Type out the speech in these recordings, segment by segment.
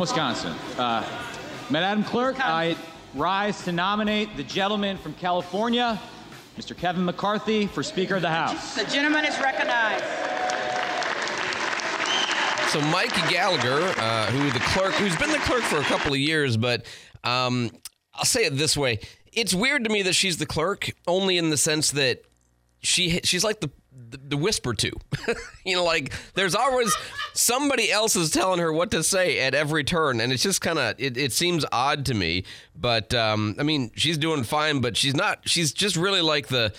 rise? From Wisconsin. Uh, Madam Clerk, I rise to nominate the gentleman from California, Mr. Kevin McCarthy, for Speaker of the House. The gentleman is recognized. So Mike Gallagher, uh, who the clerk, who's been the clerk for a couple of years, but um, I'll say it this way: it's weird to me that she's the clerk, only in the sense that she she's like the the, whisper to, you know, like there's always somebody else is telling her what to say at every turn, and it's just kind of it, it seems odd to me. But um, I mean, she's doing fine, but she's not. She's just really like the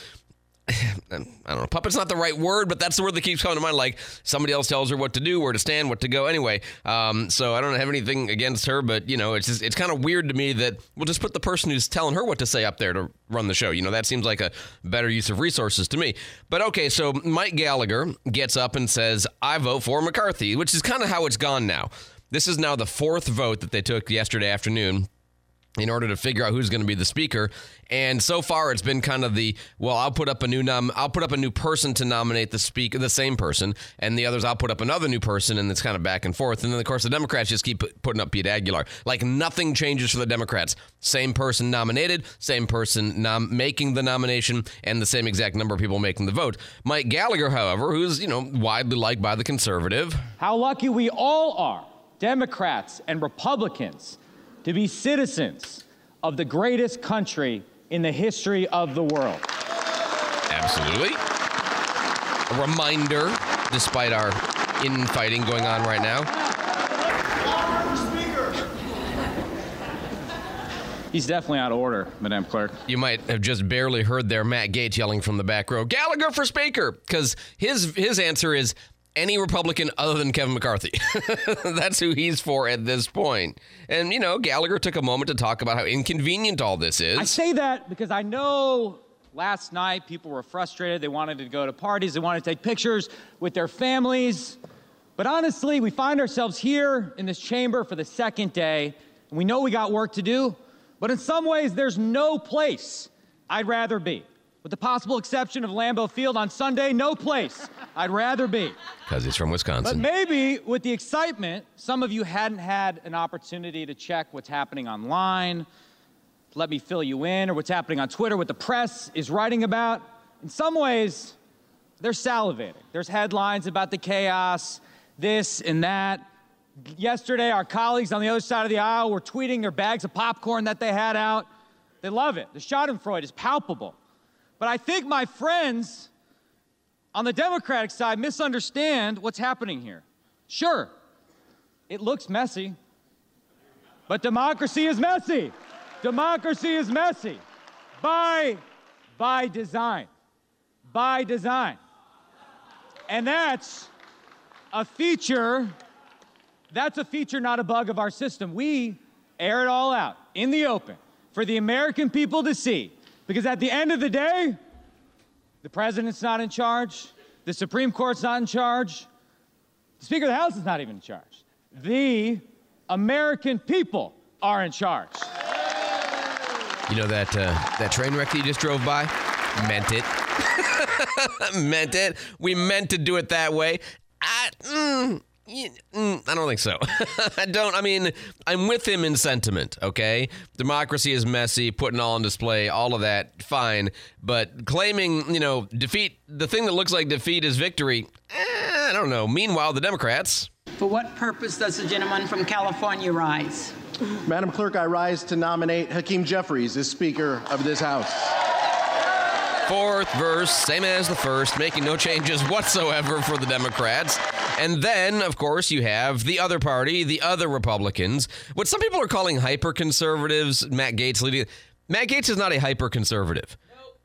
I don't know, puppet's not the right word, but that's the word that keeps coming to mind. Like somebody else tells her what to do, where to stand, what to go. Anyway, um, so I don't have anything against her, but you know, it's just, it's kind of weird to me that we'll just put the person who's telling her what to say up there to run the show. You know, that seems like a better use of resources to me. But okay, so Mike Gallagher gets up and says, "I vote for McCarthy," which is kind of how it's gone now. This is now the fourth vote that they took yesterday afternoon in order to figure out who's going to be the speaker. And so far, it's been kind of the well, I'll put up a new nom- I'll put up a new person to nominate the speaker, the same person, and the others I'll put up another new person, and it's kind of back and forth. And then of course the Democrats just keep putting up Pete Aguilar. Like nothing changes for the Democrats. Same person nominated, same person nom- making the nomination, and the same exact number of people making the vote. Mike Gallagher, however, who's you know widely liked by the conservative. How lucky we all are, Democrats and Republicans, to be citizens of the greatest country in the history of the world. Absolutely. A reminder, despite our infighting going on right now. He's definitely out of order, Madam Clerk. You might have just barely heard there Matt Gaetz yelling from the back row, Gallagher for Speaker, because his his answer is any Republican other than Kevin McCarthy. That's who he's for at this point. And, you know, Gallagher took a moment to talk about how inconvenient all this is. I say that because I know last night people were frustrated. They wanted to go to parties, they wanted to take pictures with their families. But honestly, we find ourselves here in this chamber for the second day, and we know we got work to do. But in some ways, there's no place I'd rather be. With the possible exception of Lambeau Field on Sunday, no place I'd rather be. Because he's from Wisconsin. But maybe with the excitement, some of you hadn't had an opportunity to check what's happening online, let me fill you in, or what's happening on Twitter, what the press is writing about. In some ways, they're salivating. There's headlines about the chaos, this and that. Yesterday, our colleagues on the other side of the aisle were tweeting their bags of popcorn that they had out. They love it. The Schadenfreude is palpable. But I think my friends on the Democratic side misunderstand what's happening here. Sure, it looks messy, but democracy is messy. Democracy is messy by, by design. By design. And that's a feature, that's a feature, not a bug of our system. We air it all out in the open for the American people to see. Because at the end of the day, the president's not in charge, the Supreme Court's not in charge, the Speaker of the House is not even in charge. The American people are in charge. You know that uh, that train wreck that you just drove by? Meant it. meant it. We meant to do it that way. I, mm, I don't think so. I don't. I mean, I'm with him in sentiment, okay? Democracy is messy, putting all on display, all of that, fine. But claiming, you know, defeat, the thing that looks like defeat is victory, eh, I don't know. Meanwhile, the Democrats. For what purpose does the gentleman from California rise? Madam Clerk, I rise to nominate Hakeem Jeffries as Speaker of this House. Fourth verse, same as the first, making no changes whatsoever for the Democrats. And then, of course, you have the other party, the other Republicans, what some people are calling hyper conservatives. Matt Gaetz leading. Matt Gaetz is not a hyper conservative.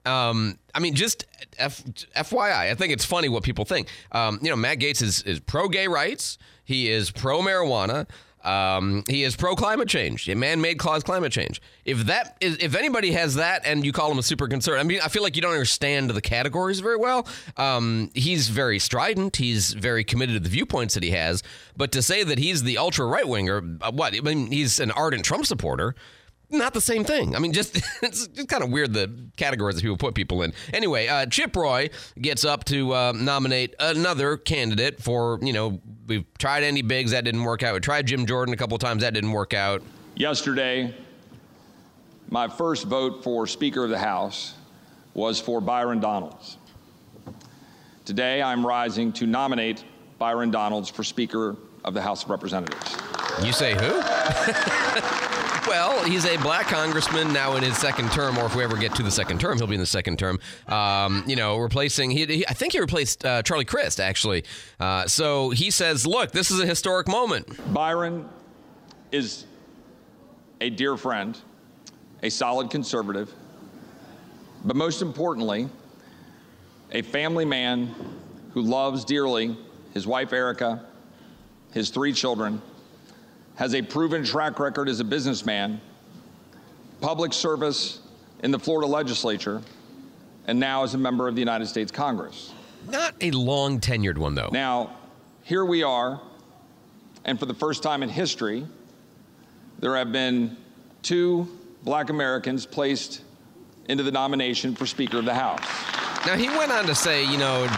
Um, I mean, just F- FYI, I think it's funny what people think. Um, you know, Matt Gaetz is, is pro gay rights, he is pro marijuana. Um, he is pro climate change, man-made cause climate change. If that is, if anybody has that, and you call him a super conservative, I mean, I feel like you don't understand the categories very well. Um, he's very strident. He's very committed to the viewpoints that he has. But to say that he's the ultra right winger, uh, what? I mean, he's an ardent Trump supporter. Not the same thing. I mean, just it's just kind of weird the categories that people put people in. Anyway, uh, Chip Roy gets up to uh, nominate another candidate for you know we've tried Andy Biggs that didn't work out. We tried Jim Jordan a couple times that didn't work out. Yesterday, my first vote for Speaker of the House was for Byron Donalds. Today, I'm rising to nominate Byron Donalds for Speaker of the House of Representatives. You say who? well, he's a black congressman now in his second term, or if we ever get to the second term, he'll be in the second term. Um, you know, replacing, he, he, I think he replaced uh, Charlie Crist, actually. Uh, so he says, look, this is a historic moment. Byron is a dear friend, a solid conservative, but most importantly, a family man who loves dearly his wife, Erica, his three children, has a proven track record as a businessman, public service in the Florida legislature, and now as a member of the United States Congress. Not a long tenured one, though. Now, here we are, and for the first time in history, there have been two black Americans placed into the nomination for Speaker of the House. Now, he went on to say, you know,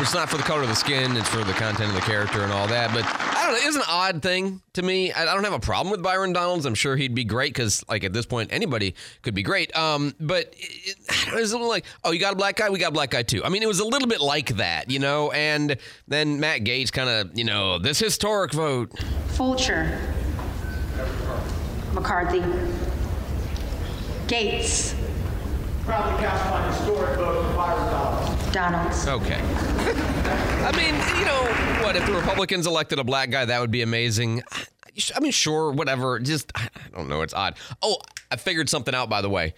it's not for the color of the skin, it's for the content of the character and all that. But I don't know, it's an odd thing to me. I don't have a problem with Byron Donalds. I'm sure he'd be great because, like, at this point, anybody could be great. Um, but it, it was a little like, oh, you got a black guy? We got a black guy too. I mean, it was a little bit like that, you know? And then Matt Gaetz kind of, you know, this historic vote. Fulcher. McCarthy. Gaetz. Proudly cast my historic vote for Byron Donalds. Donalds. Okay. I mean, you know, what if the Republicans elected a black guy? That would be amazing. I mean, sure, whatever. Just I don't know. It's odd. Oh, I figured something out. By the way,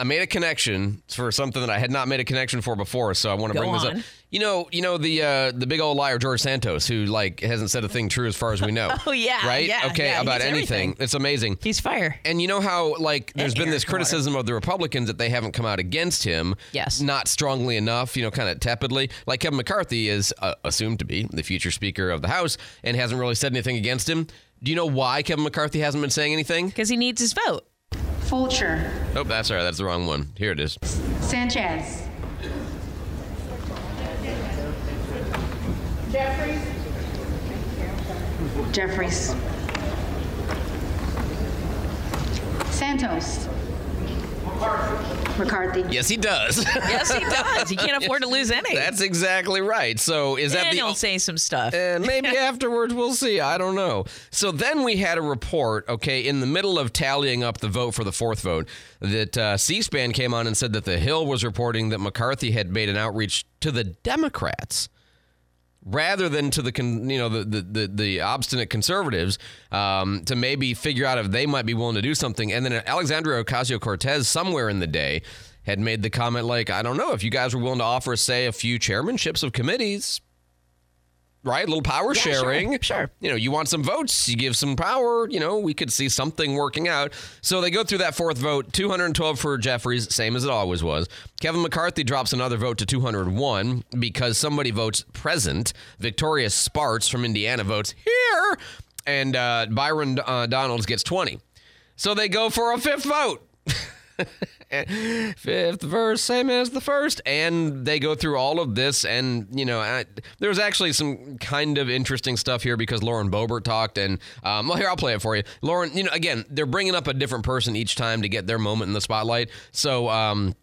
I made a connection for something that I had not made a connection for before. So I want to Go bring this on. up. You know, you know the uh, the big old liar George Santos, who like hasn't said a thing true as far as we know. Oh, yeah, right? yeah, okay, yeah, about anything. It's amazing. He's fire. And you know how, like, there's been this Eric criticism of the Republicans that they haven't come out against him. Yes. Not strongly enough, you know, kind of tepidly. Like Kevin McCarthy is uh, assumed to be the future Speaker of the House and hasn't really said anything against him. Do you know why Kevin McCarthy hasn't been saying anything? Because he needs his vote. Fulcher. Oh, that's all right. That's the wrong one. Here it is. Sanchez. Jeffries. Jeffries. Santos. McCarthy. Yes, he does. Yes, he does. He can't afford to lose any. that's exactly right. So is that and the he'll say some stuff. And maybe afterwards we'll see. I don't know. So then we had a report, okay, in the middle of tallying up the vote for the fourth vote, that uh, C-SPAN came on and said that the Hill was reporting that McCarthy had made an outreach to the Democrats rather than to the you know the the, the, the obstinate conservatives um, to maybe figure out if they might be willing to do something. And then Alexandria Ocasio Cortez somewhere in the day had made the comment like, I don't know if you guys were willing to offer, say, a few chairmanships of committees. Right, a little power sure, sharing. sure. You know, you want some votes, you give some power. You know, we could see something working out. So they go through that fourth vote, 212 for Jeffries, same as it always was. Kevin McCarthy drops another vote to 201 because somebody votes present. Victoria Spartz from Indiana votes here, and uh, Byron uh, Donalds gets 20. So they go for a fifth vote. fifth verse, same as the first. And they go through all of this. And, you know, I, there was actually some kind of interesting stuff here because Lauren Boebert talked. And, um, well, here, I'll play it for you. Lauren, you know, again, they're bringing up a different person each time to get their moment in the spotlight. So, um,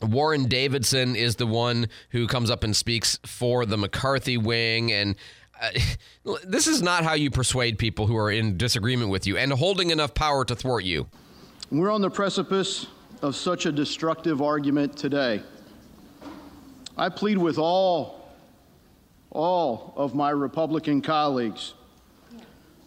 Warren Davidson is the one who comes up and speaks for the McCarthy wing. And uh, this is not how you persuade people who are in disagreement with you and holding enough power to thwart you. We're on the precipice of such a destructive argument today. I plead with all, all of my Republican colleagues.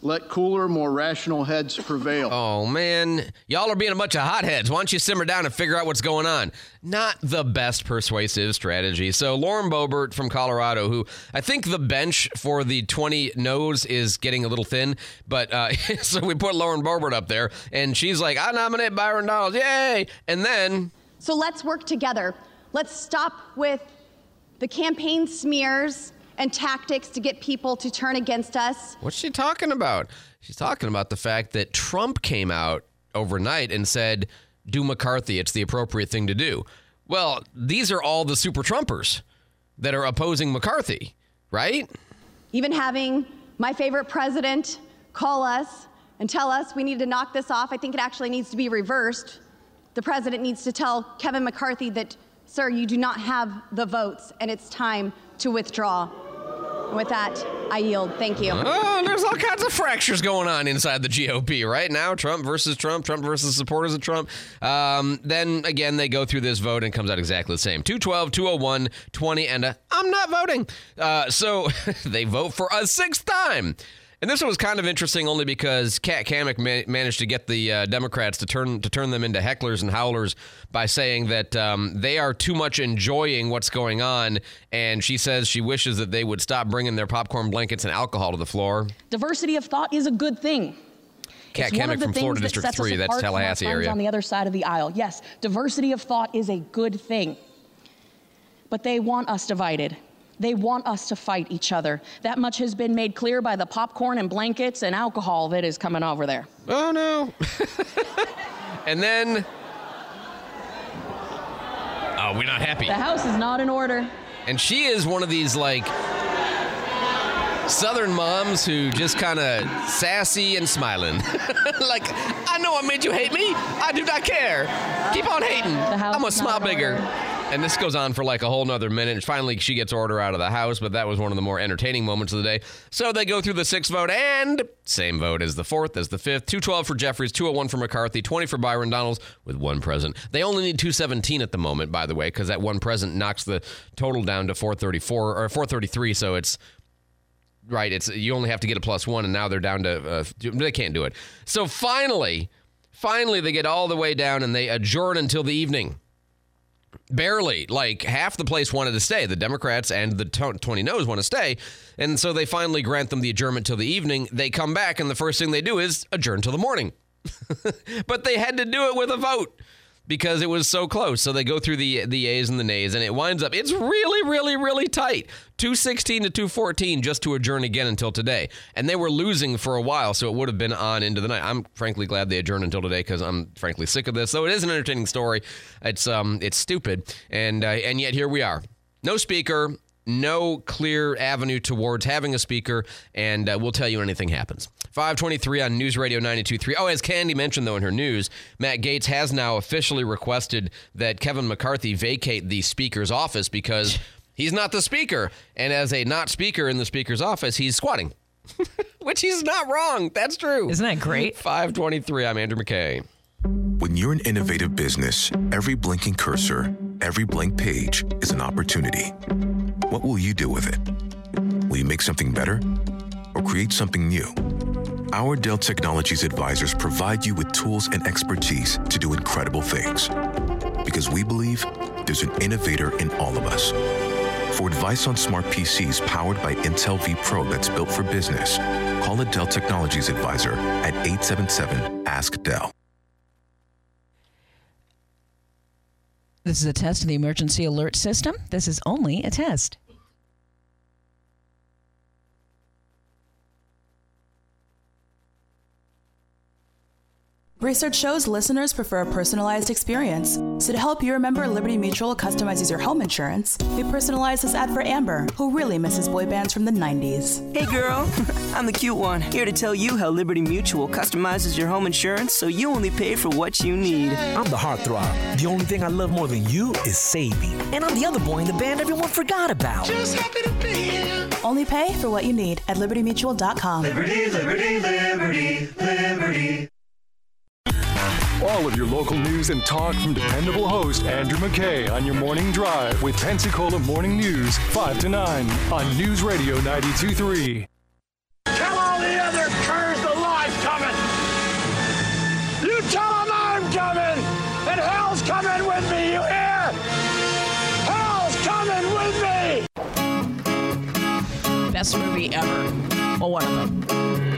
Let cooler, more rational heads prevail. Oh man, y'all are being a bunch of hotheads. Why don't you simmer down and figure out what's going on? Not the best persuasive strategy. So Lauren Boebert from Colorado, who I think the bench for the 20 no's is getting a little thin, but uh, so we put Lauren Boebert up there, and she's like, "I nominate Byron Donalds, yay!" And then So let's work together. Let's stop with the campaign smears and tactics to get people to turn against us. What's she talking about? She's talking about the fact that Trump came out overnight and said, "Do McCarthy. It's the appropriate thing to do." Well, these are all the super Trumpers that are opposing McCarthy, right? Even having my favorite president call us and tell us we need to knock this off, I think it actually needs to be reversed. The president needs to tell Kevin McCarthy that, sir, you do not have the votes and it's time to withdraw. And with that, I yield. Thank you. Oh, there's all kinds of fractures going on inside the GOP right now. Trump versus Trump, Trump versus supporters of Trump. Um, then again, they go through this vote and comes out exactly the same 212, 201, 20, and a, I'm not voting. Uh, so they vote for a sixth time. And this one was kind of interesting only because Kat Cammack ma- managed to get the uh, Democrats to turn to turn them into hecklers and howlers by saying that um, they are too much enjoying what's going on, and she says she wishes that they would stop bringing their popcorn blankets and alcohol to the floor. Diversity of thought is a good thing. Kat It's one Cammack of the from Florida District us 3, that's apart from our Tallahassee area. On the other side of the aisle, yes, diversity of thought is a good thing. But they want us divided. They want us to fight each other. That much has been made clear by the popcorn and blankets and alcohol that is coming over there. Oh no. and then Oh, we're not happy. The house is not in order. And she is one of these like Southern moms who just kind of sassy and smiling. like, I know I made you hate me. I do not care. Keep on hating. I'm gonna smile bigger. order. And this goes on for like a whole nother minute. Finally, she gets order out of the house, but that was one of the more entertaining moments of the day. So they go through the sixth vote and same vote as the fourth, as the fifth. 212 for Jeffries, 201 for McCarthy, 20 for Byron Donalds with one present. They only need 217 at the moment, by the way, because that one present knocks the total down to 434 or 433. So it's right. It's you only have to get a plus one, and now they're down to uh, they can't do it. So finally, finally, they get all the way down and they adjourn until the evening. Barely, like half the place wanted to stay. The Democrats and the 20 no's want to stay. And so they finally grant them the adjournment till the evening. They come back, and the first thing they do is adjourn till the morning. but they had to do it with a vote because it was so close. So they go through the the ayes and the nays, and it winds up it's really, really, really tight. 216 to 214 just to adjourn again until today. And they were losing for a while, so it would have been on into the night. I'm frankly glad they adjourned until today because I'm frankly sick of this. So it is an entertaining story. It's um it's stupid, and uh, and yet here we are. No speaker. No clear avenue towards having a speaker, and uh, we'll tell you when anything happens. 523 on News Radio 92.3. Oh, as Candy mentioned, though, in her news, Matt Gaetz has now officially requested that Kevin McCarthy vacate the speaker's office because he's not the speaker. And as a not speaker in the speaker's office, he's squatting, which he's not wrong. That's true. Isn't that great? 523. I'm Andrew McKay. When you're an innovative business, every blinking cursor, every blank page is an opportunity. What will you do with it? Will you make something better or create something new? Our Dell Technologies advisors provide you with tools and expertise to do incredible things. Because we believe there's an innovator in all of us. For advice on smart PCs powered by Intel vPro that's built for business, call a Dell Technologies advisor at 877 Ask Dell. This is a test of the emergency alert system. This is only a test. Research shows listeners prefer a personalized experience. So, to help you remember, Liberty Mutual customizes your home insurance. We personalized this ad for Amber, who really misses boy bands from the 90s. Hey girl, I'm the cute one, here to tell you how Liberty Mutual customizes your home insurance so you only pay for what you need. I'm the heartthrob. The only thing I love more than you is saving. And I'm the other boy in the band everyone forgot about. Just happy to be here. Only pay for what you need at libertymutual.com. Liberty, liberty, liberty, liberty. All of your local news and talk from dependable host Andrew McKay on your morning drive with Pensacola Morning News, 5 to 9 on News Radio 92.3. Tell all the other curs the lie's coming. You tell them I'm coming, and hell's coming with me. You hear? Hell's coming with me. Best movie ever. Well, one of them.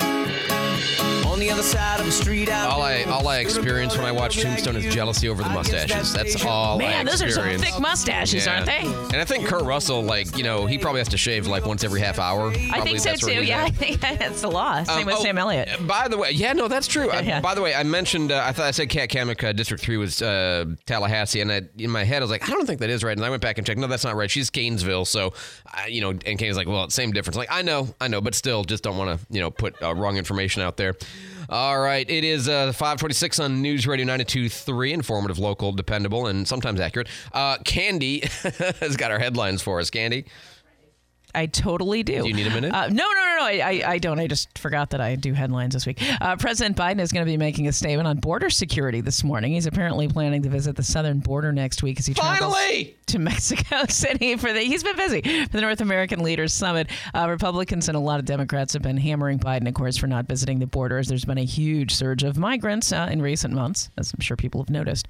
On the other side of the street, I All I all I experience when I watch Tombstone is jealousy over the mustaches. That's all I Man, those are some thick mustaches, aren't they? And I think Kurt Russell, like you know, he probably has to shave like once every half hour. I think so too. Yeah, at. I think that's the law. Same Um, with oh, Sam Elliott. By the way, yeah, no, that's true. Yeah. by the way, I mentioned uh, I thought I said Kat Cammack, uh, District Three was uh, Tallahassee, and I, in my head I was like, I don't think that is right. And I went back and checked. No, that's not right. She's Gainesville, so uh, you know. And Kane's like, well, it's same difference. Like, I know, I know, but still, just don't want to you know put uh, wrong information out there. All right, it is uh, 526 on News Radio 92.3, informative, local, dependable, and sometimes accurate. Uh, Candy has got our headlines for us. Candy, I totally do. do you need a minute? Uh, no, no, no, no. I, I, I don't. I just forgot that I do headlines this week. Uh, President Biden is going to be making a statement on border security this morning. He's apparently planning to visit the southern border next week as he travels Finally! to Mexico City for the. He's been busy for the North American Leaders Summit. Uh, Republicans and a lot of Democrats have been hammering Biden, of course, for not visiting the borders. There's been a huge surge of migrants uh, in recent months, as I'm sure people have noticed.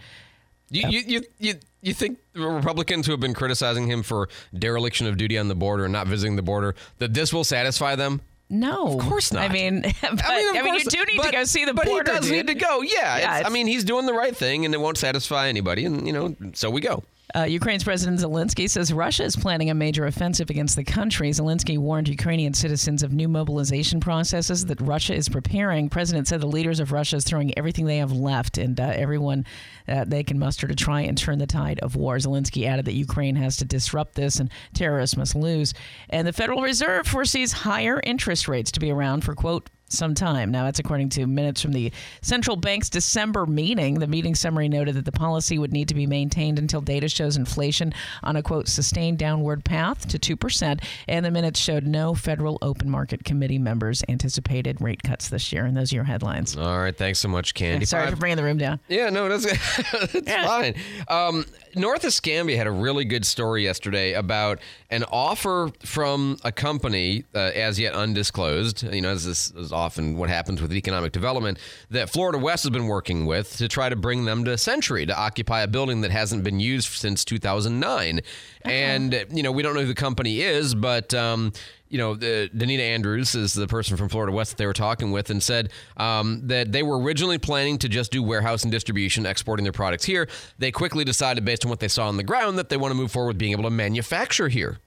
You, you, you, you, you think Republicans who have been criticizing him for dereliction of duty on the border and not visiting the border, that this will satisfy them? No, Of course not. I mean, but, I mean, of you do need but- to go see the but border. But he does dude. need to go. Yeah, Yeah, it's- I mean, he's doing the right thing, and it won't satisfy anybody, and you know, so we go. Uh, Ukraine's President Zelensky says Russia is planning a major offensive against the country. Zelensky warned Ukrainian citizens of new mobilization processes that Russia is preparing. President said the leaders of Russia is throwing everything they have left and uh, everyone uh, they can muster to try and turn the tide of war. Zelensky added that Ukraine has to disrupt this and terrorists must lose. And the Federal Reserve foresees higher interest rates to be around for, quote, some time. Now, that's according to minutes from the central bank's December meeting. The meeting summary noted that the policy would need to be maintained until data shows inflation on a quote sustained downward path to 2%. And the minutes showed no federal open market committee members anticipated rate cuts this year. And those are your headlines. All right, thanks so much, Candy. Sorry Five- for bringing the room down. Yeah, no, that's it's fine. Um, North Escambia had a really good story yesterday about an offer from a company, uh, as yet undisclosed. You know, as this is often what happens with economic development, that Florida West has been working with to try to bring them to Century to occupy a building that hasn't been used since 2009. And you know, we don't know who the company is, but. Um, you know, the, Danita Andrews is the person from Florida West that they were talking with, and said um, that they were originally planning to just do warehouse and distribution, exporting their products here. They quickly decided, based on what they saw on the ground, that they want to move forward with being able to manufacture here.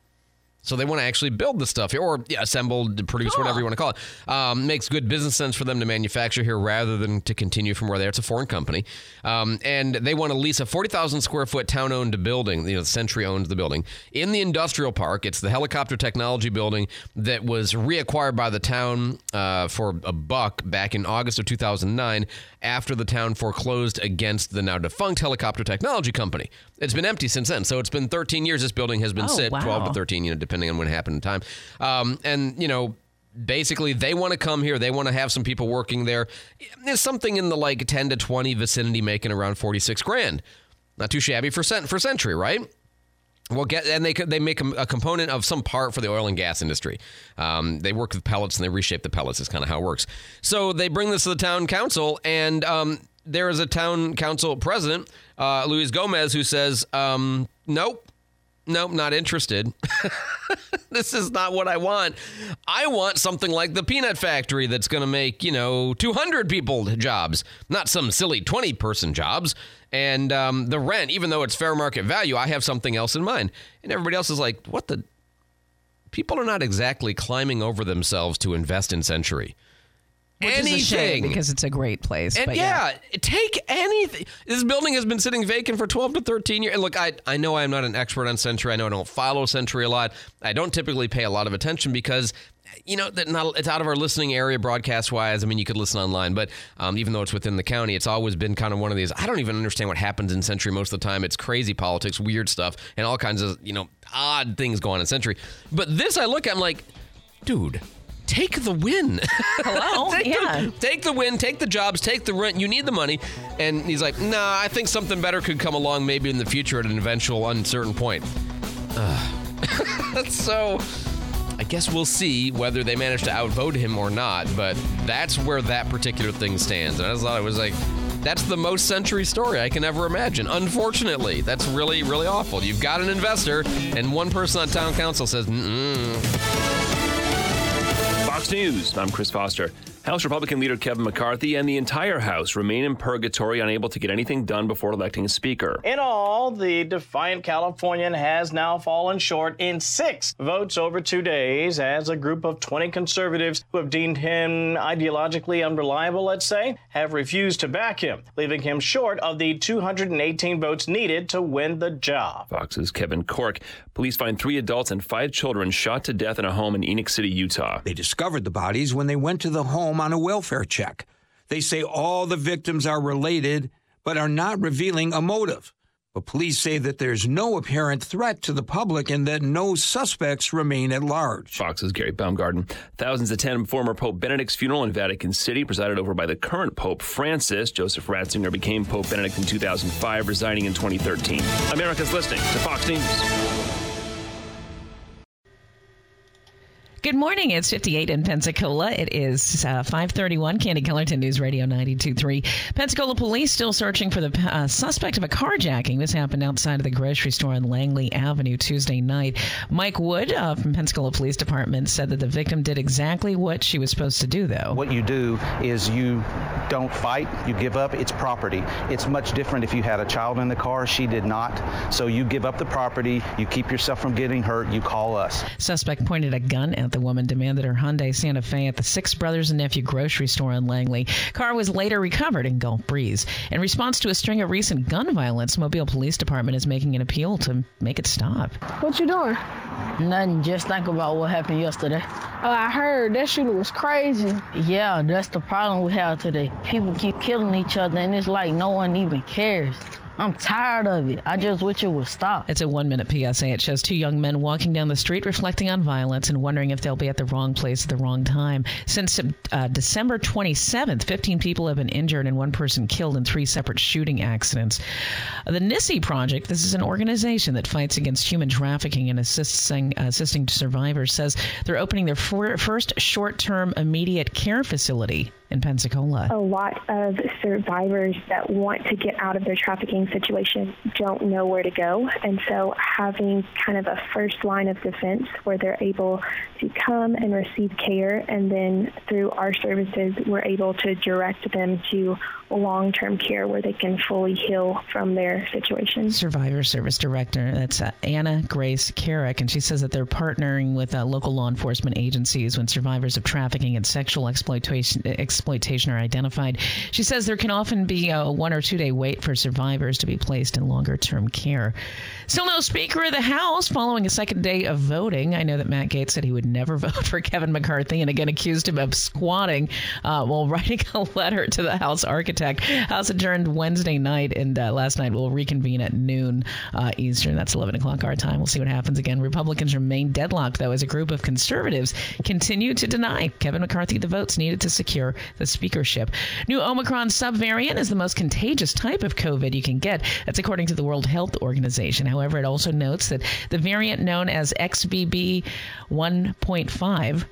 So they want to actually build the stuff here, or yeah, assemble, produce, whatever you want to call it. Um, makes good business sense for them to manufacture here rather than to continue from where they are. It's a foreign company, um, and they want to lease a forty thousand square foot town-owned building. You know, Century owns the building in the industrial park. It's the helicopter technology building that was reacquired by the town uh, for a buck back in August of two thousand nine. After the town foreclosed against the now defunct helicopter technology company, it's been empty since then. So it's been 13 years. This building has been Oh, sit, 12 to 13, you know, depending on when it happened in time. Um, and, you know, basically they want to come here. They want to have some people working there. There's something in the like 10 to 20 vicinity making around 46 grand. Not too shabby for cent- for Century, right? Well, get and they they make a, a component of some part for the oil and gas industry. Um, they work with pellets and they reshape the pellets. Is kind of how it works. So they bring this to the town council, and um, there is a town council president, uh, Luis Gomez, who says, um, "Nope, nope, not interested. this is not what I want. I want something like the peanut factory that's going to make, you know, 200 people jobs, not some silly 20 person jobs. And um, the rent, even though it's fair market value, I have something else in mind. And everybody else is like, what the? People are not exactly climbing over themselves to invest in Century. Which a shame Anything. because it's a great place. And but yeah, take anything. This building has been sitting vacant for 12 to 13 years. And look, I, I know I'm not an expert on Century. I know I don't follow Century a lot. I don't typically pay a lot of attention because, you know, that not it's out of our listening area broadcast wise. I mean, you could listen online, but um, even though it's within the county, it's always been kind of one of these. I don't even understand what happens in Century most of the time. It's crazy politics, weird stuff, and all kinds of, you know, odd things go on in Century. But this I look at, I'm like, dude. Take the win. Hello? take Yeah. The, take the win, take the jobs, take the rent. You need the money. And he's like, nah, I think something better could come along maybe in the future at an eventual uncertain point. So I guess we'll see whether they manage to outvote him or not. But that's where that particular thing stands. And I just thought it was like, that's the most century story I can ever imagine. Unfortunately, that's really, really awful. You've got an investor, and one person on town council says, mm Fox News. I'm Chris Foster. House Republican leader Kevin McCarthy and the entire House remain in purgatory, unable to get anything done before electing a speaker. In all, the defiant Californian has now fallen short in six votes over two days as a group of 20 conservatives who have deemed him ideologically unreliable, let's say, have refused to back him, leaving him short of the 218 votes needed to win the job. Fox's Kevin Corke. Police find three adults and five children shot to death in a home in Enoch City, Utah. They discovered the bodies when they went to the home on a welfare check. They say all the victims are related, but are not revealing a motive. But police say that there's no apparent threat to the public and that no suspects remain at large. Fox's Gary Baumgarten. Thousands attend former Pope Benedict's funeral in Vatican City, presided over by the current Pope Francis. Joseph Ratzinger became Pope Benedict in 2005, resigning in 2013. America's listening to Fox News. Good morning. It's 58 in Pensacola. It is uh, 531 Candy Cullerton News Radio 92.3. Pensacola police still searching for the uh, suspect of a carjacking. This happened outside of the grocery store on Langley Avenue Tuesday night. Mike Wood uh, from Pensacola Police Department said that the victim did exactly what she was supposed to do, though. What you do is you don't fight, you give up. It's property. It's much different if you had a child in the car. She did not. So you give up the property, you keep yourself from getting hurt, you call us. Suspect pointed a gun at the woman demanded her Hyundai Santa Fe at the Six Brothers and Nephew grocery store in Langley. Car was later recovered in Gulf Breeze. In response to a string of recent gun violence, Mobile Police Department is making an appeal to make it stop. What you doing? Nothing. Just think about what happened yesterday. Oh, I heard that shooting was crazy. Yeah, that's the problem we have today. People keep killing each other, and it's like no one even cares. I'm tired of it. I just wish it would stop. It's a one minute PSA. It shows two young men walking down the street reflecting on violence and wondering if they'll be at the wrong place at the wrong time. Since uh, December 27th, 15 people have been injured and one person killed in three separate shooting accidents. The NISI Project, this is an organization that fights against human trafficking and assisting, assisting survivors, says they're opening their first short term immediate care facility in Pensacola. A lot of survivors that want to get out of their trafficking situation don't know where to go. And so having kind of a first line of defense where they're able to come and receive care, and then through our services, we're able to direct them to long term care where they can fully heal from their situation. Survivor Service Director, that's uh, Anna Grace Carrick, and she says that they're partnering with uh, local law enforcement agencies when survivors of trafficking and sexual exploitation, exploitation are identified. She says there can often be a one or two day wait for survivors to be placed in longer term care. Still no Speaker of the House following a second day of voting. I know that Matt Gaetz said he would never vote for Kevin McCarthy and again accused him of squatting uh, while writing a letter to the House architect. House adjourned Wednesday night, and uh, last night will reconvene at noon uh, Eastern. That's 11 o'clock our time. We'll see what happens again. Republicans remain deadlocked, though, as a group of conservatives continue to deny Kevin McCarthy the votes needed to secure the speakership. New Omicron subvariant is the most contagious type of COVID you can get. That's according to the World Health Organization. However, it also notes that the variant known as XBB 1.5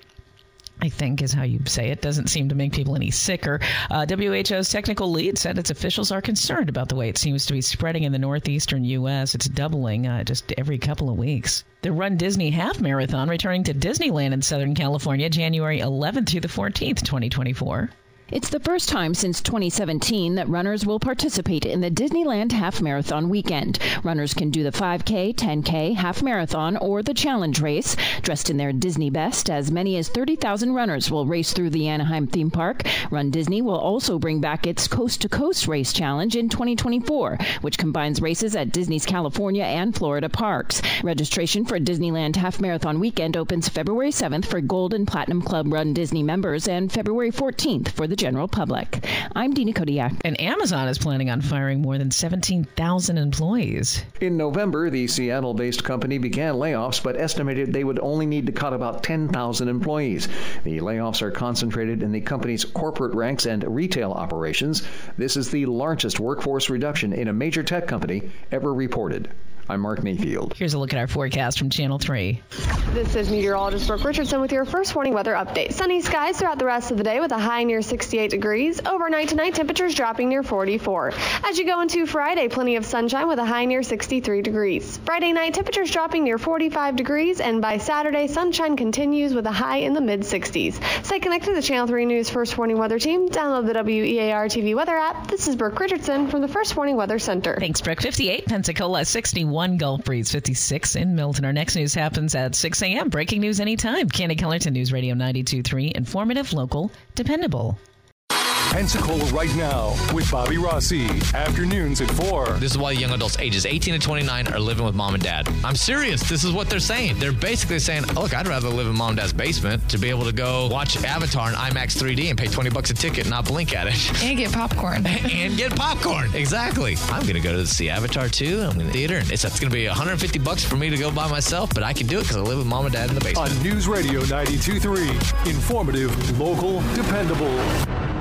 I think is how you say it. Doesn't seem to make people any sicker. Uh, WHO's technical lead said its officials are concerned about the way it seems to be spreading in the northeastern U.S. It's doubling uh, just every couple of weeks. The Run Disney Half Marathon returning to Disneyland in Southern California January 11th through the 14th, 2024. It's the first time since 2017 that runners will participate in the Disneyland Half Marathon weekend. Runners can do the 5K, 10K, half marathon, or the challenge race. Dressed in their Disney best, as many as 30,000 runners will race through the Anaheim theme park. Run Disney will also bring back its Coast to Coast Race Challenge in 2024, which combines races at Disney's California and Florida parks. Registration for Disneyland Half Marathon weekend opens February 7th for Gold and Platinum Club Run Disney members and February 14th for the general public. I'm Dina Kodiak. And Amazon is planning on firing more than 17,000 employees. In November, the Seattle based company began layoffs, but estimated they would only need to cut about 10,000 employees. The layoffs are concentrated in the company's corporate ranks and retail operations. This is the largest workforce reduction in a major tech company ever reported. I'm Mark Mayfield. Here's a look at our forecast from Channel 3. This is meteorologist Brooke Richardson with your first warning weather update. Sunny skies throughout the rest of the day with a high near 68 degrees. Overnight tonight, temperatures dropping near 44. As you go into Friday, plenty of sunshine with a high near 63 degrees. Friday night, temperatures dropping near 45 degrees, and by Saturday, sunshine continues with a high in the mid 60s. Stay connected to the Channel 3 News First Warning Weather Team. Download the WEAR TV weather app. This is Brooke Richardson from the First Warning Weather Center. Thanks, Brooke. 58, Pensacola, 61, Gulf Breeze, 56 in Milton. Our next news happens at 6 a.m. Breaking news anytime. Candy Kellerton News Radio 92.3. Informative, local, dependable. Pensacola right now with Bobby Rossi. Afternoons at 4. This is why young adults ages 18 to 29 are living with mom and dad. I'm serious. This is what they're saying. They're basically saying, look, I'd rather live in mom and dad's basement to be able to go watch Avatar in IMAX 3D and pay 20 bucks a ticket and not blink at it. And get popcorn. and get popcorn. Exactly. I'm going to go to see Avatar 2. I'm in the theater. And it's, it's going to be 150 bucks for me to go by myself, but I can do it because I live with mom and dad in the basement. On News Radio 92.3. Informative, local, dependable.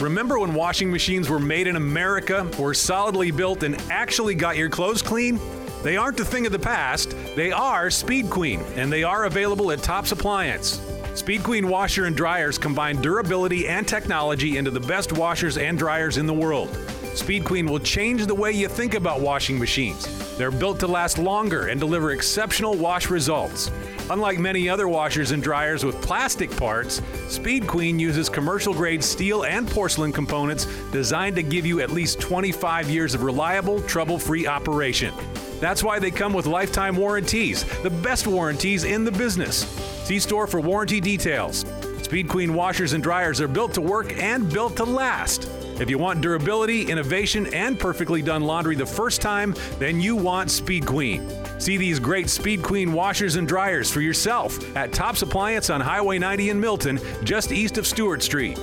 Remember when washing machines were made in America, were solidly built, and actually got your clothes clean? They aren't a thing of the past. They are Speed Queen, and they are available at Tops Appliance. Speed Queen washer and dryers combine durability and technology into the best washers and dryers in the world. Speed Queen will change the way you think about washing machines. They're built to last longer and deliver exceptional wash results. Unlike many other washers and dryers with plastic parts, Speed Queen uses commercial grade steel and porcelain components designed to give you at least 25 years of reliable, trouble free operation. That's why they come with lifetime warranties, the best warranties in the business. See store for warranty details. Speed Queen washers and dryers are built to work and built to last. If you want durability, innovation, and perfectly done laundry the first time, then you want Speed Queen. See these great Speed Queen washers and dryers for yourself at Tops Appliance on Highway 90 in Milton, just east of Stewart Street.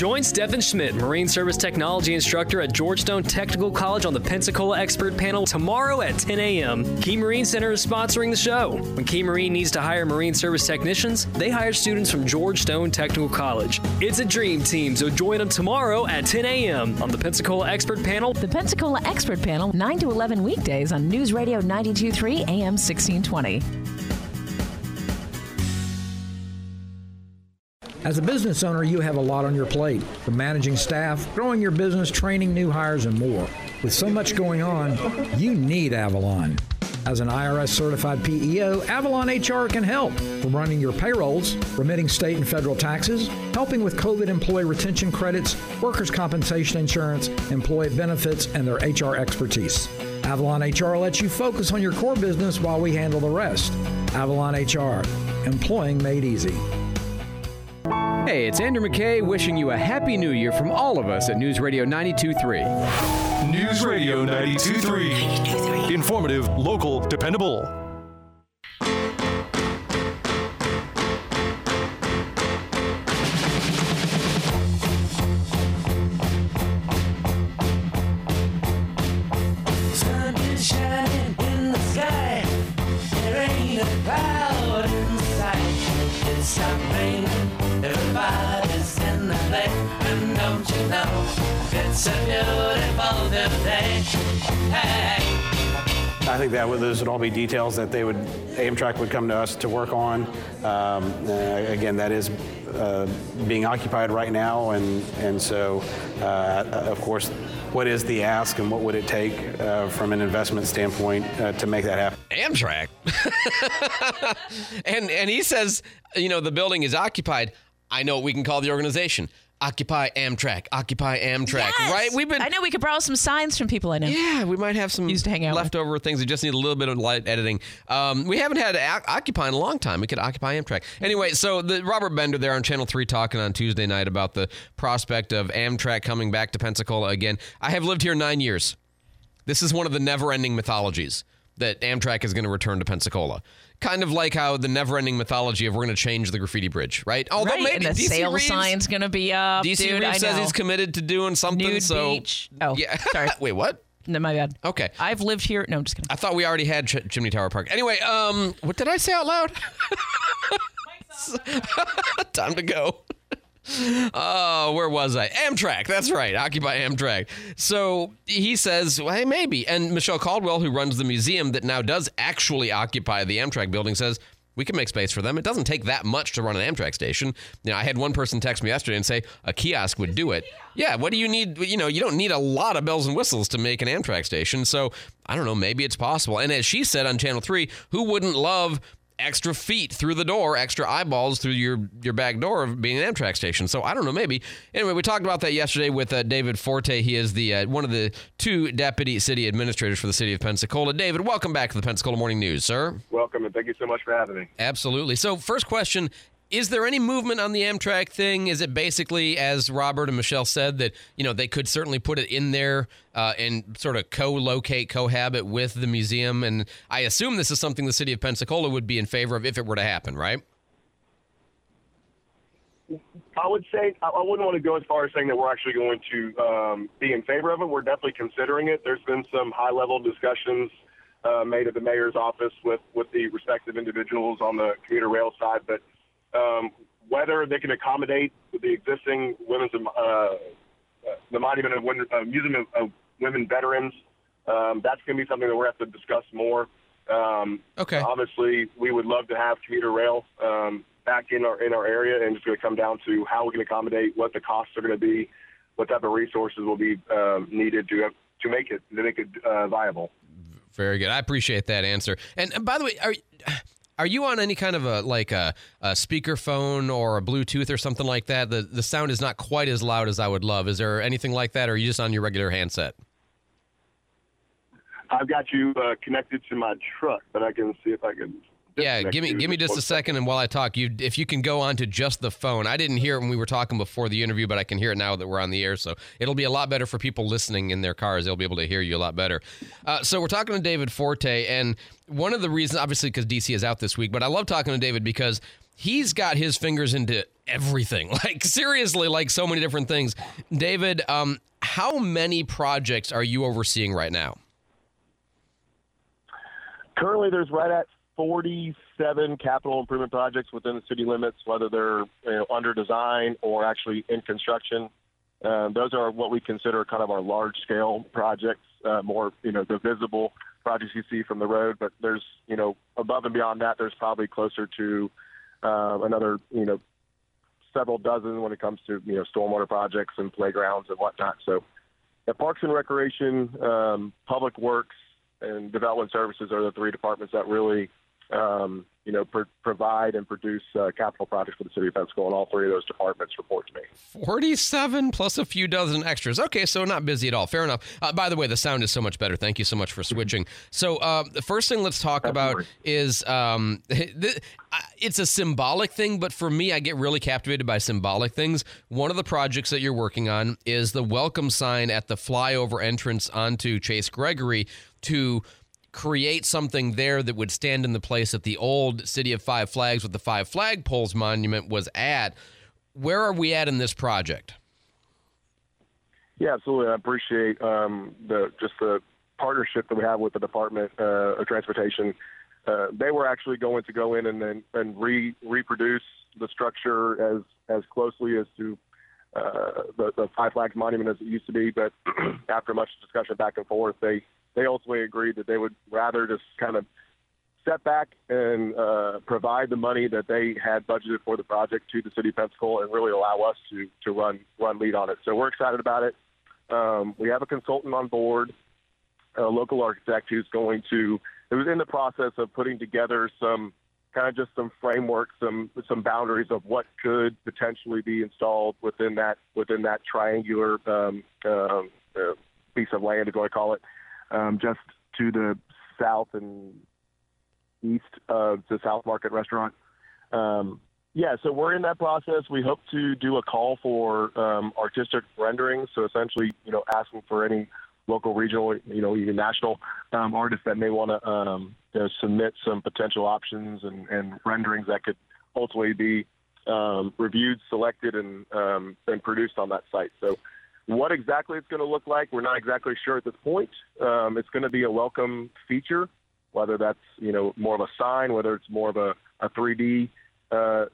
Join Stephen Schmidt, Marine Service Technology Instructor at George Stone Technical College on the Pensacola Expert Panel tomorrow at 10 a.m. Key Marine Center is sponsoring the show. When Key Marine needs to hire Marine Service technicians, they hire students from George Stone Technical College. It's a dream team, so join them tomorrow at 10 a.m. on the Pensacola Expert Panel. The Pensacola Expert Panel, 9 to 11 weekdays on News Radio 92.3 AM 1620. As a business owner, you have a lot on your plate from managing staff, growing your business, training new hires, and more. With so much going on, you need Avalon. As an IRS certified PEO, Avalon HR can help from running your payrolls, remitting state and federal taxes, helping with COVID employee retention credits, workers' compensation insurance, employee benefits, and their HR expertise. Avalon HR lets you focus on your core business while we handle the rest. Avalon HR, employing made easy. Hey, it's Andrew McKay wishing you a happy new year from all of us at News Radio 92.3. News Radio 92.3. Informative, local, dependable. I think that would, those would all be details that they would, Amtrak would come to us to work on. Um, uh, again, that is uh, being occupied right now, and and so, uh, of course, what is the ask, and what would it take uh, from an investment standpoint uh, to make that happen? Amtrak. and and he says, you know, the building is occupied. I know what we can call the organization. Occupy Amtrak. Occupy Amtrak. Yes! Right? We've been I know we could borrow some signs from people I know. Yeah, we might have some used to hang out with. leftover things. that just need a little bit of light editing. Um, we haven't had Occupy in a long time. We could Occupy Amtrak. Anyway, so the Robert Bender there on Channel 3 talking on Tuesday night about the prospect of Amtrak coming back to Pensacola again. I have lived here nine years. This is one of the never ending mythologies that Amtrak is going to return to Pensacola. Kind of like how the never ending mythology of we're going to change the graffiti bridge, right? Although right, maybe and the DC sale Reeves- sign's gonna be up. DC dude, Reeves I says know. he's committed to doing something. Nude so beach. Oh, yeah. sorry. Wait, what? No, my bad. Okay. I've lived here. No, I'm just kidding. I thought we already had Ch- Chimney Tower Park. Anyway, um, what did I say out loud? Time to go. Oh, where was I? Amtrak. That's right. Occupy Amtrak. So he says, well, hey, maybe. And Michelle Caldwell, who runs the museum that now does actually occupy the Amtrak building, says, we can make space for them. It doesn't take that much to run an Amtrak station. You know, I had one person text me yesterday and say a kiosk would do it. Yeah, what do you need? You know, you don't need a lot of bells and whistles to make an Amtrak station. So I don't know, maybe it's possible. And as she said on Channel 3, who wouldn't love extra feet through the door, extra eyeballs through your your back door of being an Amtrak station. So I don't know, maybe. Anyway, we talked about that yesterday with uh, David Forte. He is the uh, one of the two deputy city administrators for the city of Pensacola. David, welcome back to the Pensacola Morning News, sir. Welcome, and thank you so much for having me. Absolutely. So, first question. Is there any movement on the Amtrak thing? Is it basically, as Robert and Michelle said, that you know they could certainly put it in there uh, and sort of co-locate, cohabit with the museum? And I assume this is something the city of Pensacola would be in favor of if it were to happen, right? I would say I wouldn't want to go as far as saying that we're actually going to um, be in favor of it. We're definitely considering it. There's been some high-level discussions uh, made at the mayor's office with with the respective individuals on the commuter rail side, but um, whether they can accommodate the existing women's uh, the monument of women, uh, museum of, of women veterans, um, that's going to be something that we're going to have to discuss more. Um, okay. Obviously, we would love to have commuter rail um, back in our in our area, and it's going to come down to how we can accommodate, what the costs are going to be, what type of resources will be um, needed to to make it to make it uh, viable. Very good. I appreciate that answer. And, and by the way, are are you on any kind of a like a, a speakerphone or a Bluetooth or something like that? The the sound is not quite as loud as I would love. Is there anything like that, or are you just on your regular handset? I've got you uh, connected to my truck, but I can see if I can. Yeah, give me give me just a second, and while I talk, you if you can go on to just the phone. I didn't hear it when we were talking before the interview, but I can hear it now that we're on the air. So it'll be a lot better for people listening in their cars. They'll be able to hear you a lot better. Uh, so we're talking to David Forte, and one of the reasons, obviously, because DC is out this week, but I love talking to David because he's got his fingers into everything. Like seriously, like so many different things. David, um, how many projects are you overseeing right now? Currently, there's right at 47 capital improvement projects within the city limits, whether they're you know, under design or actually in construction. Um, those are what we consider kind of our large scale projects, uh, more you know the visible projects you see from the road. But there's you know above and beyond that, there's probably closer to uh, another you know several dozen when it comes to you know stormwater projects and playgrounds and whatnot. So, at Parks and Recreation, um, Public Works, and Development Services are the three departments that really um, you know pr- provide and produce uh, capital projects for the city of Pensacola. And all three of those departments report to me. 47 plus a few dozen extras. Okay, so not busy at all. Fair enough. Uh, by the way, the sound is so much better. Thank you so much for switching. So, uh, the first thing let's talk about is um, th- it's a symbolic thing, but for me, I get really captivated by symbolic things. One of the projects that you're working on is the welcome sign at the flyover entrance onto Chase Gregory to create something there that would stand in the place that the old City of Five Flags with the Five Flagpoles monument was at. Where are we at in this project? Yeah, absolutely. I appreciate um, the just the partnership that we have with the Department uh, of Transportation. Uh, they were actually going to go in and and, and re, reproduce the structure as as closely as to uh, the, the Five Flags Monument as it used to be. But after much discussion back and forth, they they ultimately agreed that they would rather just kind of step back and uh, provide the money that they had budgeted for the project to the city of Pensacola and really allow us to to run run lead on it. So we're excited about it. Um, we have a consultant on board, a local architect who's going to It was in the process of putting together some kind of just some framework, some some boundaries of what could potentially be installed within that within that triangular um, um, uh, piece of land, what I call it, um, just to the south and east of the South Market Restaurant. Um, yeah, so we're in that process. We hope to do a call for um, artistic renderings. So essentially, you know, asking for any local, regional, you know, even national um, artists that may want to um, submit some potential options and, and renderings that could ultimately be um, reviewed, selected, and um, and produced on that site. So, what exactly it's going to look like, we're not exactly sure at this point. Um, it's going to be a welcome feature, whether that's you know more of a sign, whether it's more of a, a 3D uh,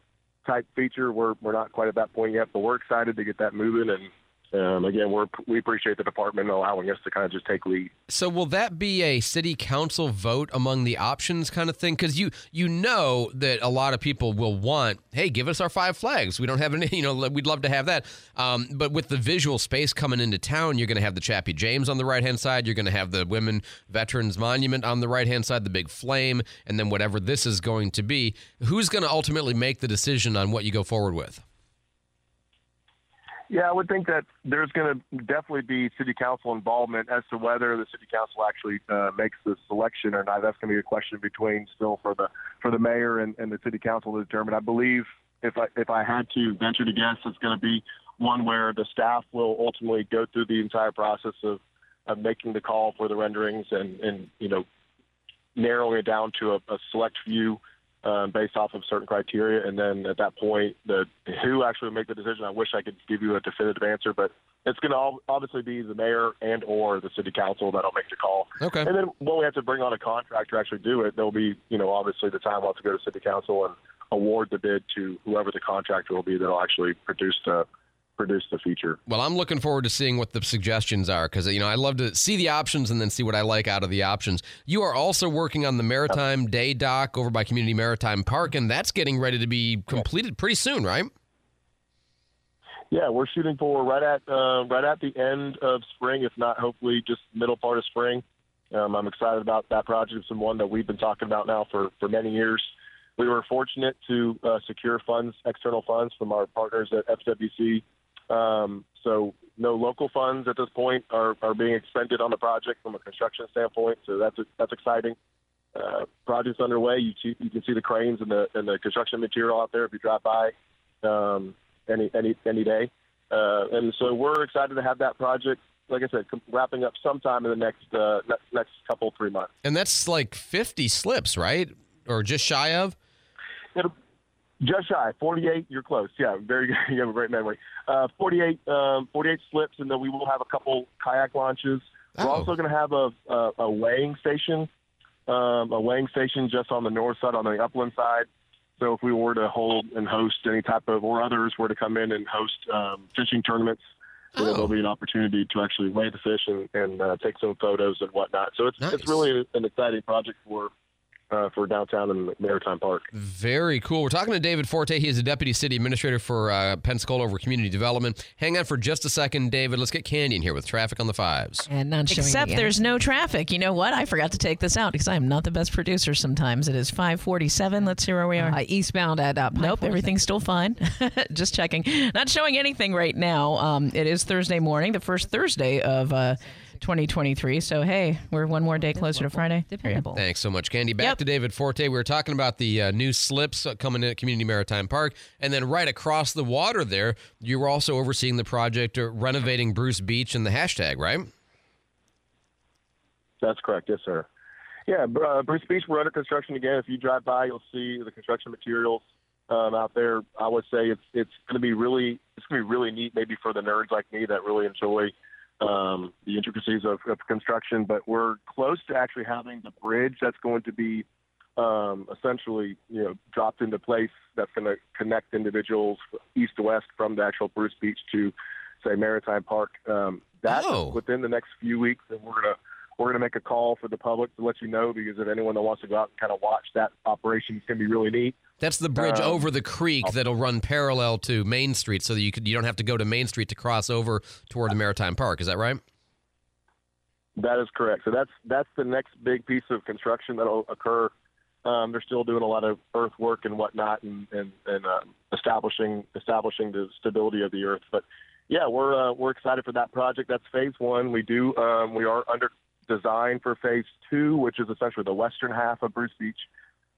type feature. We're we're not quite at that point yet, but we're excited to get that moving. And um, again, we're we appreciate the department allowing us to kind of just take lead. So will that be a city council vote among the options kind of thing? Because you you know that a lot of people will want, hey, give us our five flags. We don't have any, you know, we'd love to have that. Um, but with the visual space coming into town, you're going to have the Chappie James on the right hand side. You're going to have the Women Veterans Monument on the right hand side, the big flame, and then whatever this is going to be. Who's going to ultimately make the decision on what you go forward with? Yeah, I would think that there's going to definitely be city council involvement as to whether the city council actually uh, makes the selection or not. That's going to be a question between still for the for the mayor and, and the city council to determine. I believe if I if I had to venture to guess, it's going to be one where the staff will ultimately go through the entire process of of making the call for the renderings and and you know narrowing it down to a, a select few um, based off of certain criteria, and then at that point, the who actually make the decision. I wish I could give you a definitive answer, but it's going to obviously be the mayor and or the city council that'll make the call. Okay. And then when we have to bring on a contractor to actually do it, there'll be you know obviously the time we'll have to go to city council and award the bid to whoever the contractor will be that'll actually produce the produce the feature. Well, I'm looking forward to seeing what the suggestions are because you know I love to see the options and then see what I like out of the options. You are also working on the Maritime Day Dock over by Community Maritime Park, and that's getting ready to be completed pretty soon, right? Yeah, we're shooting for right at uh, right at the end of spring, if not hopefully just middle part of spring. Um, I'm excited about that project. It's one that we've been talking about now for for many years. We were fortunate to uh, secure funds, external funds from our partners at FWC. Um, so no local funds at this point are, are being expended on the project from a construction standpoint. So that's that's exciting. Uh, project's underway. You see, you can see the cranes and the and the construction material out there if you drive by um, any any any day. Uh, and so we're excited to have that project. Like I said, wrapping up sometime in the next uh, ne- next couple three months. And that's like 50 slips, right? Or just shy of? It'll, just shy, 48. You're close. Yeah, very good. You have a great memory. Uh, 48, um, 48 slips, and then we will have a couple kayak launches. We're also going to have a, a, a weighing station, um, a weighing station just on the north side, on the upland side. So if we were to hold and host any type of, or others were to come in and host um, fishing tournaments, you know, there'll be an opportunity to actually weigh the fish and, and uh, take some photos and whatnot. So it's it's really an exciting project for uh, for downtown and Maritime Park. Very cool. We're talking to David Forte. He is a deputy city administrator for uh, Pensacola over community development. Hang on for just a second, David. Let's get Candy in here with traffic on the fives. And not showing Except there's no traffic. You know what? I forgot to take this out because I'm not the best producer sometimes. It is 547. Let's see where we are. Uh, eastbound at uh, Nope, everything's still fine. Just checking. Not showing anything right now. Um, it is Thursday morning, the first Thursday of uh, 2023. So, hey, we're one more day closer to Friday. Dependable. Thanks so much, Candy. Back to David Forte. We were talking about the uh, new slips uh, coming in at Community Maritime Park. And then right across the water there, you were also overseeing the project uh, renovating Bruce Beach and the hashtag, right? That's correct. Yes, sir. Yeah, uh, Bruce Beach, we're under construction again. If you drive by, you'll see the construction materials um, out there. I would say it's it's going to be really it's going to be really neat, maybe for the nerds like me that really enjoy um, the intricacies of, of construction. But we're close to actually having the bridge that's going to be um, essentially you know dropped into place. That's going to connect individuals east to west from the actual Bruce Beach to say Maritime Park. Um, that's Oh. within the next few weeks, and we're gonna we're gonna make a call for the public to let you know because if anyone that wants to go out and kind of watch that operation, it's gonna be really neat. That's the bridge Um, over the creek that'll run parallel to Main Street, so that you could you don't have to go to Main Street to cross over toward the Maritime Park. Is that right? That is correct. So that's that's the next big piece of construction that'll occur. Um, they're still doing a lot of earthwork and whatnot, and and, and uh, establishing establishing the stability of the earth. But yeah, we're uh, we're excited for that project. That's phase one. We do um, we are under design for phase two, which is essentially the western half of Bruce Beach.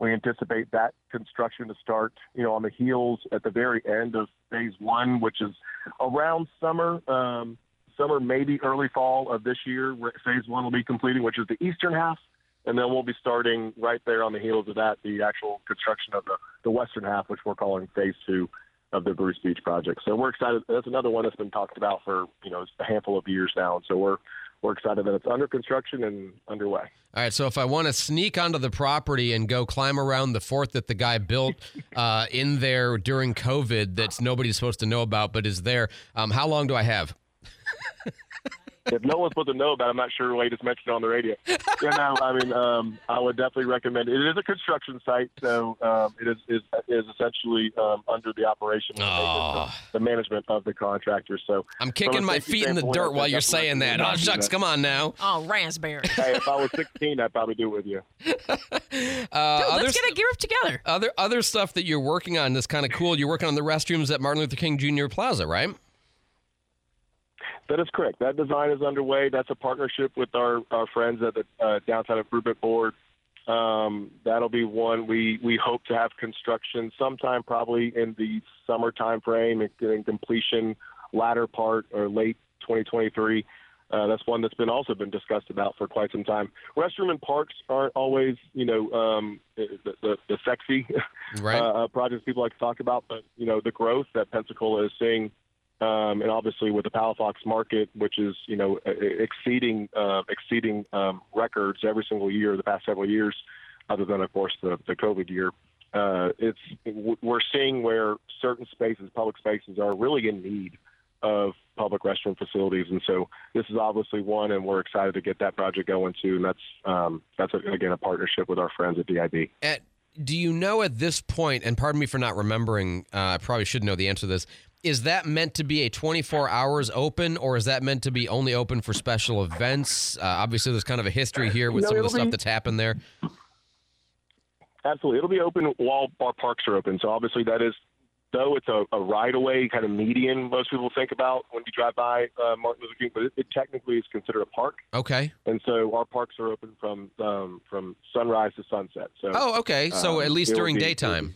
We anticipate that construction to start, you know, on the heels at the very end of phase one, which is around summer. Um, summer, maybe early fall of this year, phase one will be completing, which is the eastern half. And then we'll be starting right there on the heels of that, the actual construction of the, the western half, which we're calling phase two of the Bruce Beach project. So we're excited. That's another one that's been talked about for, you know, a handful of years now. And so we're, we're excited that it's under construction and underway. All right, so if I want to sneak onto the property and go climb around the fort that the guy built uh, in there during COVID, that's nobody's supposed to know about, but is there, um, how long do I have? if no one's supposed to know about it, I'm not sure why you just mentioned it on the radio. yeah, no, I mean, um, I would definitely recommend it. It is a construction site, so um, it is, is is essentially um, under the operation, and maintenance of the management of the contractor. So I'm kicking my feet in the dirt while you're saying that. Oh, recommended. shucks, come on now. Oh, raspberry. Hey, if I was 16, I'd probably do it with you. Uh, Dude, let's get a gear up together. Other other stuff that you're working on that's kind of cool. You're working on the restrooms at Martin Luther King Jr. Plaza, right? That is correct. That design is underway. That's a partnership with our, our friends at the uh, Downtown Improvement Board. Um, that'll be one we, we hope to have construction sometime probably in the summer time frame and getting completion latter part or late 2023. Uh, that's one that's been also been discussed about for quite some time. Restroom and parks aren't always, you know, um, the, the, the sexy Right. uh, projects people like to talk about, but you know, the growth that Pensacola is seeing um, and obviously with the Palafox market, which is you know exceeding uh, exceeding um, records every single year the past several years, other than of course the, the COVID year. Uh, it's we're seeing where certain spaces, public spaces, are really in need of public restroom facilities, and so this is obviously one, and we're excited to get that project going too. And that's um, that's a, again a partnership with our friends at DIB. At, do you know at this point, and pardon me for not remembering, uh, I probably should know the answer to this. Is that meant to be a 24 hours open, or is that meant to be only open for special events? Uh, obviously, there's kind of a history here with No, some of the stuff be- that's happened there. Absolutely, it'll be open while our parks are open. So obviously, that is though it's a, a right-of-way kind of median. Most people think about when you drive by uh, Martin Luther King, but it, it technically is considered a park. Okay. And so our parks are open from um, from sunrise to sunset. So Oh, okay. So um, at least during be- daytime.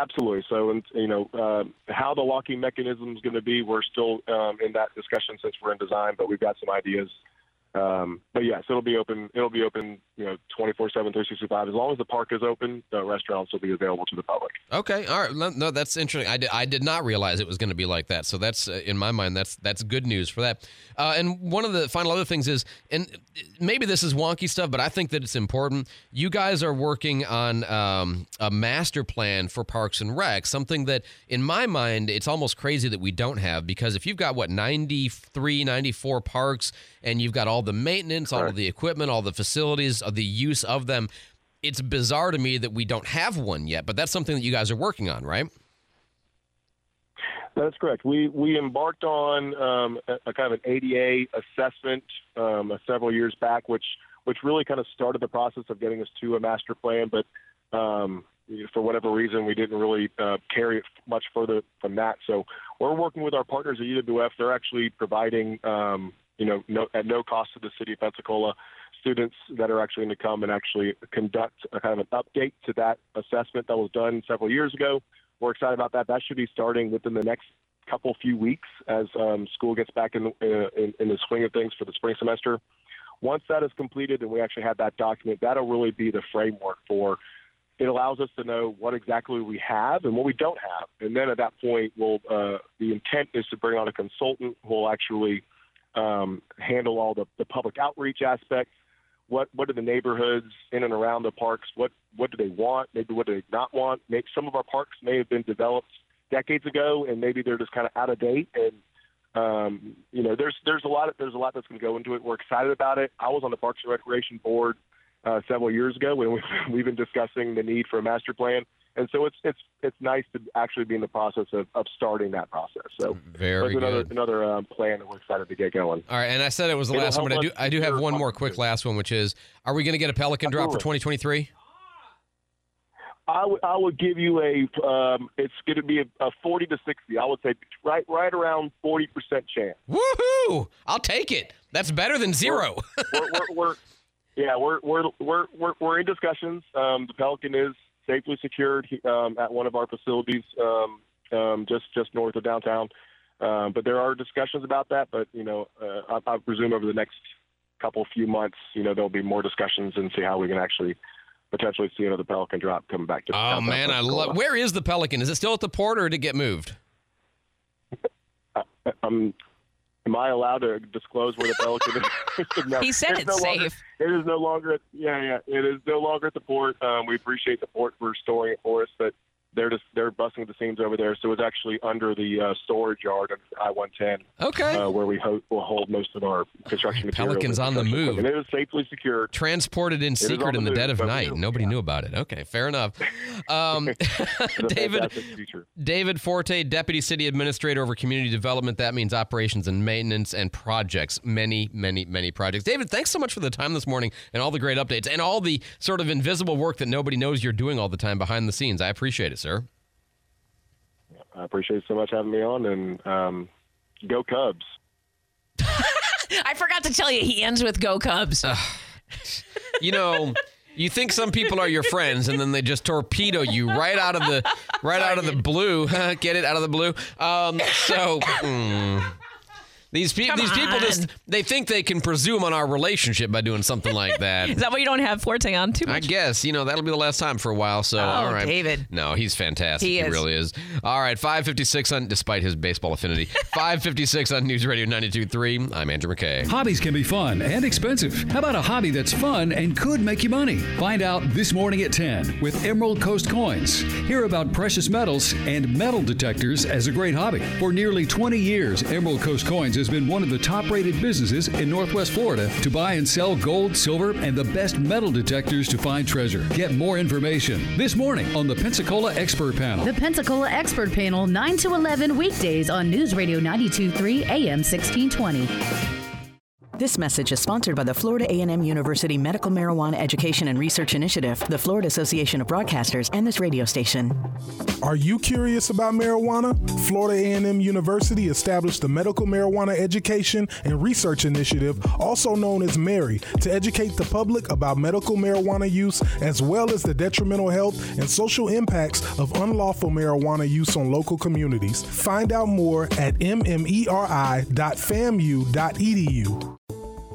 Absolutely. So, and you know, uh, how the locking mechanism is going to be, we're still um, in that discussion since we're in design, but we've got some ideas. Um, but yes, it'll be open. It'll be open, you know, 24/7, 365. As long as the park is open, the restaurants will be available to the public. Okay, all right. No, that's interesting. I did, I did not realize it was going to be like that. So that's uh, in my mind. That's that's good news for that. Uh, and one of the final other things is, and maybe this is wonky stuff, but I think that it's important. You guys are working on um, a master plan for Parks and Rec, something that in my mind it's almost crazy that we don't have because if you've got what 93, 94 parks, and you've got all the maintenance, all of the equipment, all the facilities, uh, the use of them it's bizarre to me that we don't have one yet, but that's something that you guys are working on, right? That's correct. We we embarked on um, a, a kind of an ADA assessment um, uh, several years back, which which really kind of started the process of getting us to a master plan. But um, for whatever reason, we didn't really uh, carry it much further from that. So we're working with our partners at UWF. They're actually providing, um, you know, no, at no cost to the city of Pensacola, students that are actually going to come and actually conduct a kind of an update to that assessment that was done several years ago. We're excited about that. That should be starting within the next couple few weeks as um, school gets back in, uh, in in the swing of things for the spring semester. Once that is completed and we actually have that document, that'll really be the framework for. It allows us to know what exactly we have and what we don't have, and then at that point, we'll. Uh, the intent is to bring on a consultant who will actually um, handle all the, the public outreach aspects. What what are the neighborhoods in and around the parks? What what do they want? Maybe what do they not want? Maybe some of our parks may have been developed decades ago, and maybe they're just kind of out of date. And um, you know, there's there's a lot of, there's a lot that's going to go into it. We're excited about it. I was on the Parks and Recreation Board uh, several years ago when we, we've been discussing the need for a master plan, and so it's it's it's nice to actually be in the process of, of starting that process. So Very there's another good. another um, plan that we're excited to get going. All right, and I said it was the It'll last one, but I do I do have one more quick last one, which is: Are we going to get a Pelican drop for 2023? I would I would give you a um, it's going to be a, a 40 to 60. I would say right right around 40 percent chance. Woohoo! I'll take it. That's better than zero. we're, we're, we're yeah we're we're we're we're, we're in discussions. Um, the Pelican is safely secured um, at one of our facilities um, um, just just north of downtown. Um, but there are discussions about that. But you know, uh, I, I presume over the next couple few months, you know, there'll be more discussions and see how we can actually potentially see another Pelican drop coming back to. Oh man, I love. Where is the Pelican? Is it still at the port, or did it get moved? um, Am I allowed to disclose where the Pelican is? no, He said it's no longer- safe. it is no longer. At, yeah, yeah. It is no longer at the port. Um, we appreciate the port for storing it for us, but they're just they're busting the seams over there. So it's actually under the uh, storage yard of I-110. Okay. Uh, where we ho- will hold most of our construction materials. Pelicans on the move. It is safely secured. Transported in It secret on in the the dead of night. Nobody knew about it. Okay, fair enough. Um, David. David Forte, Deputy City Administrator over Community Development. That means operations and maintenance and projects. Many, many, many projects. David, thanks so much for the time this morning and all the great updates and all the sort of invisible work that nobody knows you're doing all the time behind the scenes. I appreciate it, sir. I appreciate you so much having me on, and um, go Cubs. I forgot to tell you, he ends with "Go Cubs." You know, you think some people are your friends, and then they just torpedo you right out of the right out of the blue. Get it out of the blue. Um, so. mm. These, pe- these people just they think they can presume on our relationship by doing something like that. Is that why you don't have Forte on too much? I guess you know that'll be the last time for a while. So Oh, all right, David. No, he's fantastic. He He, is. really is. All right, five fifty six on despite his baseball affinity. five fifty six on News Radio 92.3. I'm Andrew McKay. Hobbies can be fun and expensive. How about a hobby that's fun and could make you money? Find out this morning at 10 with Emerald Coast Coins. Hear about precious metals and metal detectors as a great hobby. For nearly 20 years, Emerald Coast Coins has been one of the top rated businesses in Northwest Florida to buy and sell gold, silver, and the best metal detectors to find treasure. Get more information this morning on the Pensacola Expert Panel. The Pensacola Expert Panel, 9 to 11 weekdays on News Radio 923 AM 1620. This message is sponsored by the Florida A&M University Medical Marijuana Education and Research Initiative, the Florida Association of Broadcasters, and this radio station. Are you curious about marijuana? Florida A&M University established the Medical Marijuana Education and Research Initiative, also known as MARY, to educate the public about medical marijuana use as well as the detrimental health and social impacts of unlawful marijuana use on local communities. Find out more at mmeri.famu.edu.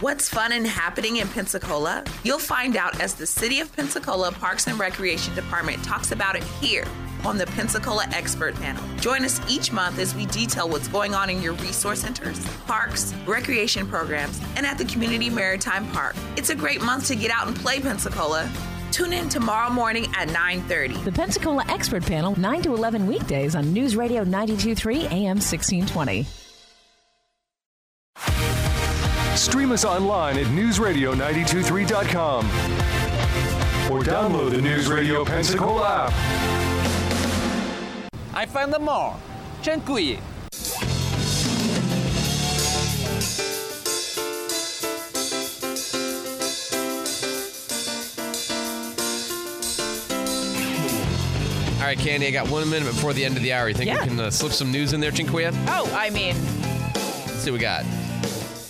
What's fun and happening in Pensacola? You'll find out as the City of Pensacola Parks and Recreation Department talks about it here on the Pensacola Expert Panel. Join us each month as we detail what's going on in your resource centers, parks, recreation programs, and at the Community Maritime Park. It's a great month to get out and play Pensacola. Tune in tomorrow morning at 9:30. The Pensacola Expert Panel, 9 to 11 weekdays on News Radio 923 AM 1620. Stream us online at newsradio923.com or download the News Radio Pensacola app. I find them all. Dziękuję. All right, Candy, I got one minute before the end of the hour. You think Yeah. we can uh, slip some news in there, Chinquia? Oh, I mean, Let's see what we got.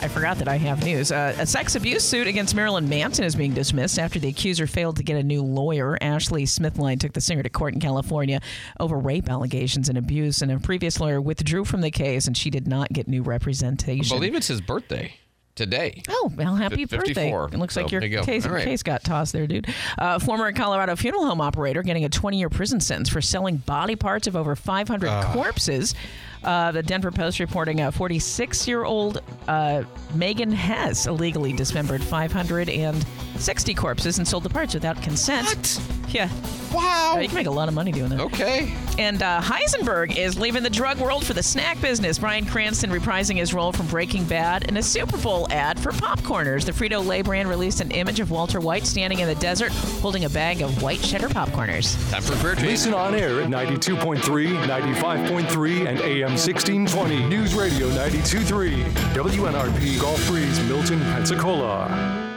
I forgot that I have news. Uh, a sex abuse suit against Marilyn Manson is being dismissed after the accuser failed to get a new lawyer. Ashley Smithline took the singer to court in California over rape allegations and abuse, and a previous lawyer withdrew from the case, and she did not get new representation. I believe it's his birthday today. Oh, well, happy Fif- birthday. 54. It looks So, like your you case, right. case got tossed there, dude. Uh, former Colorado funeral home operator getting a 20 year prison sentence for selling body parts of over 500 Ugh. corpses. Uh, the Denver Post reporting a 46 year old uh, Megan Hess illegally dismembered 560 corpses and sold the parts without consent. What? Yeah. Wow. you can make a lot of money doing that. Okay. And uh, Heisenberg is leaving the drug world for the snack business. Bryan Cranston reprising his role from Breaking Bad in a Super Bowl ad for popcorners. The Frito Lay brand released an image of Walter White standing in the desert holding a bag of white cheddar popcorners. Time for a beer Listen on air at 92.3, 95.3, and AM 1620. News Radio 92.3. WNRP Gulf Breeze, Milton, Pensacola.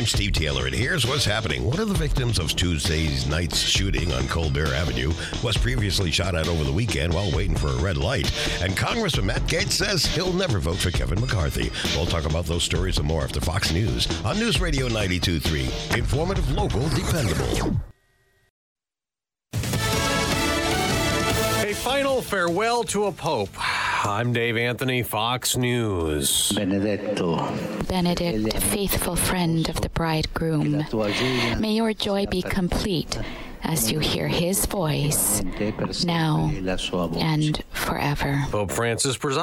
I'm Steve Taylor, and here's what's happening. One of the victims of Tuesday's night's shooting on Colbert Avenue was previously shot at over the weekend while waiting for a red light. And Congressman Matt Gaetz says he'll never vote for Kevin McCarthy. We'll talk about those stories and more after Fox News on News Radio 92.3. Informative, local, dependable. A final farewell to a pope. I'm Dave Anthony, Fox News. Benedetto. Benedict, faithful friend of the bridegroom, may your joy be complete as you hear his voice now and forever. Pope Francis presides.